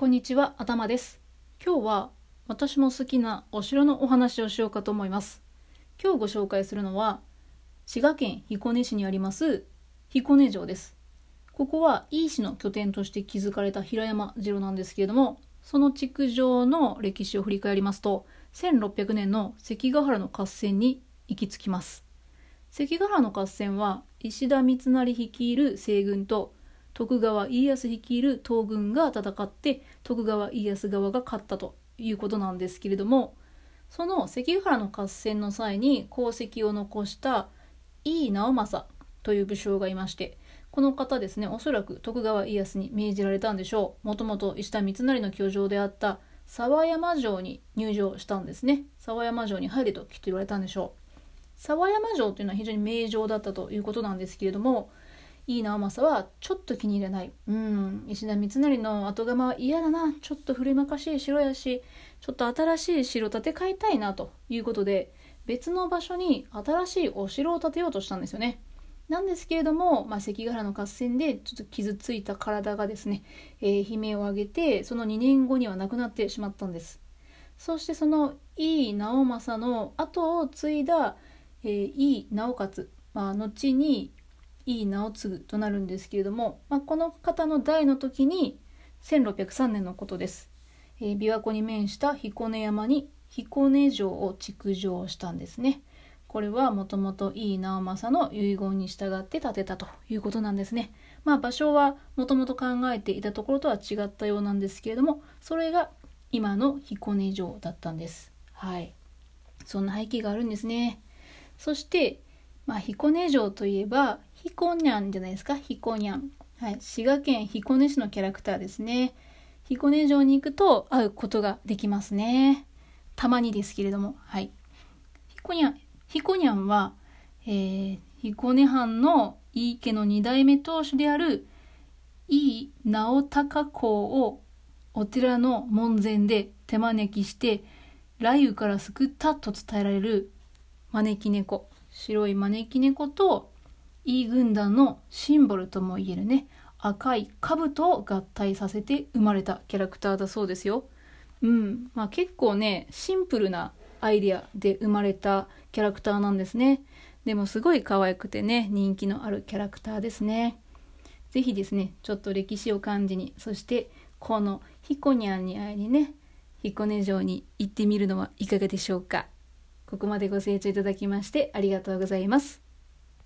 こんにちは、頭です。今日は私も好きなお城のお話をしようかと思います。今日ご紹介するのは滋賀県彦根市にあります彦根城です。ここは井伊氏の拠点として築かれた平山城なんですけれども、その築城の歴史を振り返りますと、1600年の関ヶ原の合戦に行き着きます。関ヶ原の合戦は石田三成率いる西軍と徳川家康率いる東軍が戦って徳川家康側が勝ったということなんですけれどもその関ヶ原の合戦の際に功績を残した井伊直政という武将がいましてこの方ですねおそらく徳川家康に命じられたんでしょう。もともと石田三成の居城であった沢山城に入城したんですね。沢山城に入れときっと言われたんでしょう。沢山城というのは非常に名城だったということなんですけれどもいい直政はちょっと気に入らない。うん、石田三成の後釜は嫌だな。ちょっと古まかしい城やし、ちょっと新しい城建て替えたいなということで、別の場所に新しいお城を建てようとしたんですよね。なんですけれども、まあ、関ヶ原の合戦でちょっと傷ついた体がですね、えー、悲鳴を上げて、その2年後には亡くなってしまったんです。そしてその井伊直政の後を継いだ、えー、井伊直勝、まあ、後に井伊直継となるんですけれども、まあ、この方の代の時に1603年のことです、えー、琵琶湖に面した彦根山に彦根城を築城したんですね。これはもともと井伊直政の遺言に従って建てたということなんですね。まあ場所はもともと考えていたところとは違ったようなんですけれどもそれが今の彦根城だったんです。はい。そんな背景があるんですね。そしてまあ、彦根城といえば彦にゃんじゃないですか？彦にゃん、はい、滋賀県彦根市のキャラクターですね。彦根城に行くと会うことができますね。たまにですけれども。はい。彦にゃん彦にゃんは、えー、彦根藩の井伊家の二代目当主である井伊直孝公をお寺の門前で手招きして雷雨から救ったと伝えられる招き猫。白い招き猫とイー軍団のシンボルともいえるね赤い兜を合体させて生まれたキャラクターだそうですよ。うんまあ、結構ねシンプルなアイデアで生まれたキャラクターなんですね。でもすごい可愛くてね人気のあるキャラクターですね。是非ですねちょっと歴史を感じにそしてこのヒコニャンに会いにね彦根城に行ってみるのはいかがでしょうか。ここまでご清聴いただきましてありがとうございます。